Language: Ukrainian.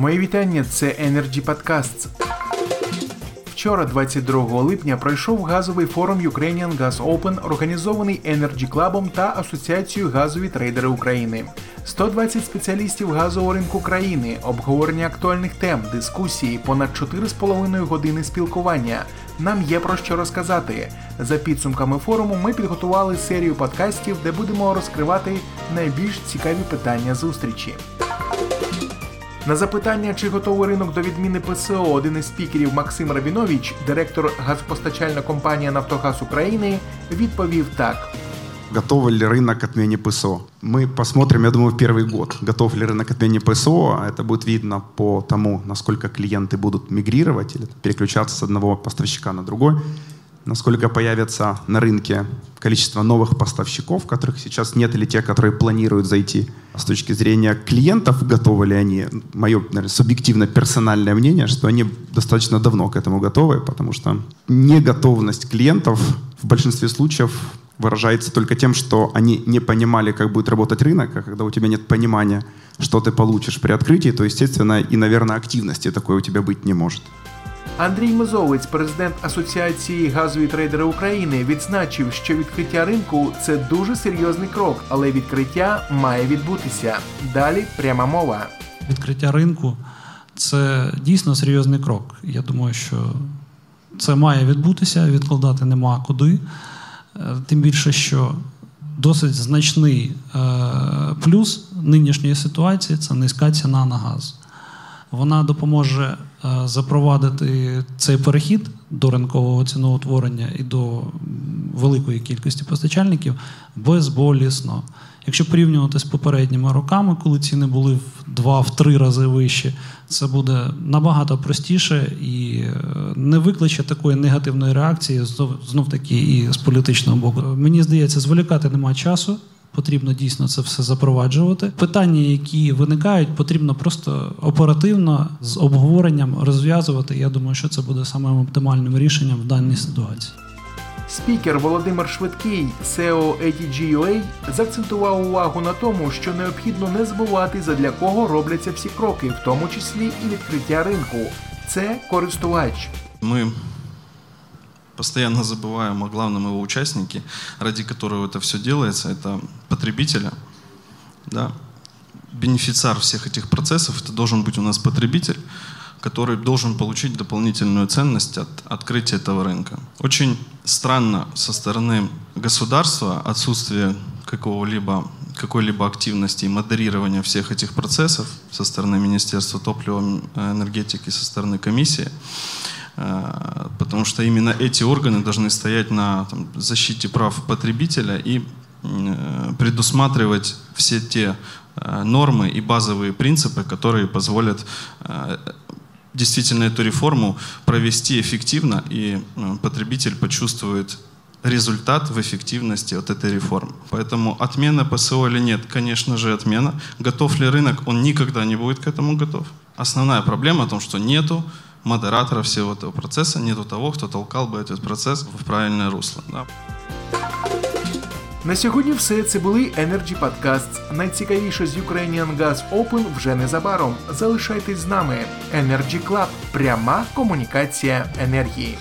Мої вітання. Це Energy Podcasts. Вчора, 22 липня, пройшов газовий форум Ukrainian Gas Open, організований Energy Club та Асоціацією газові трейдери України. 120 спеціалістів газового ринку країни, обговорення актуальних тем, дискусії, понад 4,5 години спілкування. Нам є про що розказати. За підсумками форуму ми підготували серію подкастів, де будемо розкривати найбільш цікаві питання зустрічі. На запитання, чи готовий ринок до відміни ПСО, один із спікерів Максим Рабінович, директор газопостачальна компанія Нафтогаз України, відповів так. Готов ли рынок к отмене ПСО? Мы посмотрим, я думаю, в первый год. Готов ли рынок к отмене ПСО? Это будет видно по тому, насколько клиенты будут мигрировать или переключаться с одного поставщика на другой. Насколько появится на рынке количество новых поставщиков, которых сейчас нет, или те, которые планируют зайти. С точки зрения клиентов, готовы ли они? Мое, наверное, субъективно персональное мнение, что они достаточно давно к этому готовы, потому что неготовность клиентов в большинстве случаев выражается только тем, что они не понимали, как будет работать рынок, а когда у тебя нет понимания, что ты получишь при открытии, то, естественно, и, наверное, активности такой у тебя быть не может. Андрій Мозовець, президент Асоціації газові трейдери України, відзначив, що відкриття ринку це дуже серйозний крок, але відкриття має відбутися. Далі пряма мова. Відкриття ринку це дійсно серйозний крок. Я думаю, що це має відбутися, відкладати нема куди. Е, тим більше, що досить значний е, плюс нинішньої ситуації це низька ціна на газ. Вона допоможе е, запровадити цей перехід до ринкового ціноутворення і до великої кількості постачальників безболісно. Якщо порівнювати з попередніми роками, коли ціни були в 2-3 рази вищі, це буде набагато простіше і е, не викличе такої негативної реакції знов таки і з політичного боку. Мені здається, зволікати немає часу. Потрібно дійсно це все запроваджувати. Питання, які виникають, потрібно просто оперативно з обговоренням розв'язувати. Я думаю, що це буде самим оптимальним рішенням в даній ситуації. Спікер Володимир Швидкий, SEO ATG.UA, заакцентував увагу на тому, що необхідно не забувати, задля кого робляться всі кроки, в тому числі і відкриття ринку. Це користувач. Ми постоянно забываем о главном его участнике, ради которого это все делается, это потребителя. Да? Бенефициар всех этих процессов, это должен быть у нас потребитель, который должен получить дополнительную ценность от открытия этого рынка. Очень странно со стороны государства отсутствие какого-либо какой-либо активности и модерирования всех этих процессов со стороны Министерства топлива энергетики, со стороны комиссии. Э, потому что именно эти органы должны стоять на там, защите прав потребителя и э, предусматривать все те э, нормы и базовые принципы, которые позволят действительно эту реформу провести эффективно, и потребитель почувствует результат в эффективности от этой реформы. Поэтому отмена ПСО или нет, конечно же, отмена. Готов ли рынок? Он никогда не будет к этому готов. Основная проблема в том, что нету модератора всего этого процесса, нету того, кто толкал бы этот процесс в правильное русло. Да. На сьогодні все це були Energy Podcasts. Найцікавіше з Ukrainian Gas Open вже незабаром. Залишайтесь з нами. Energy Club. Пряма комунікація енергії.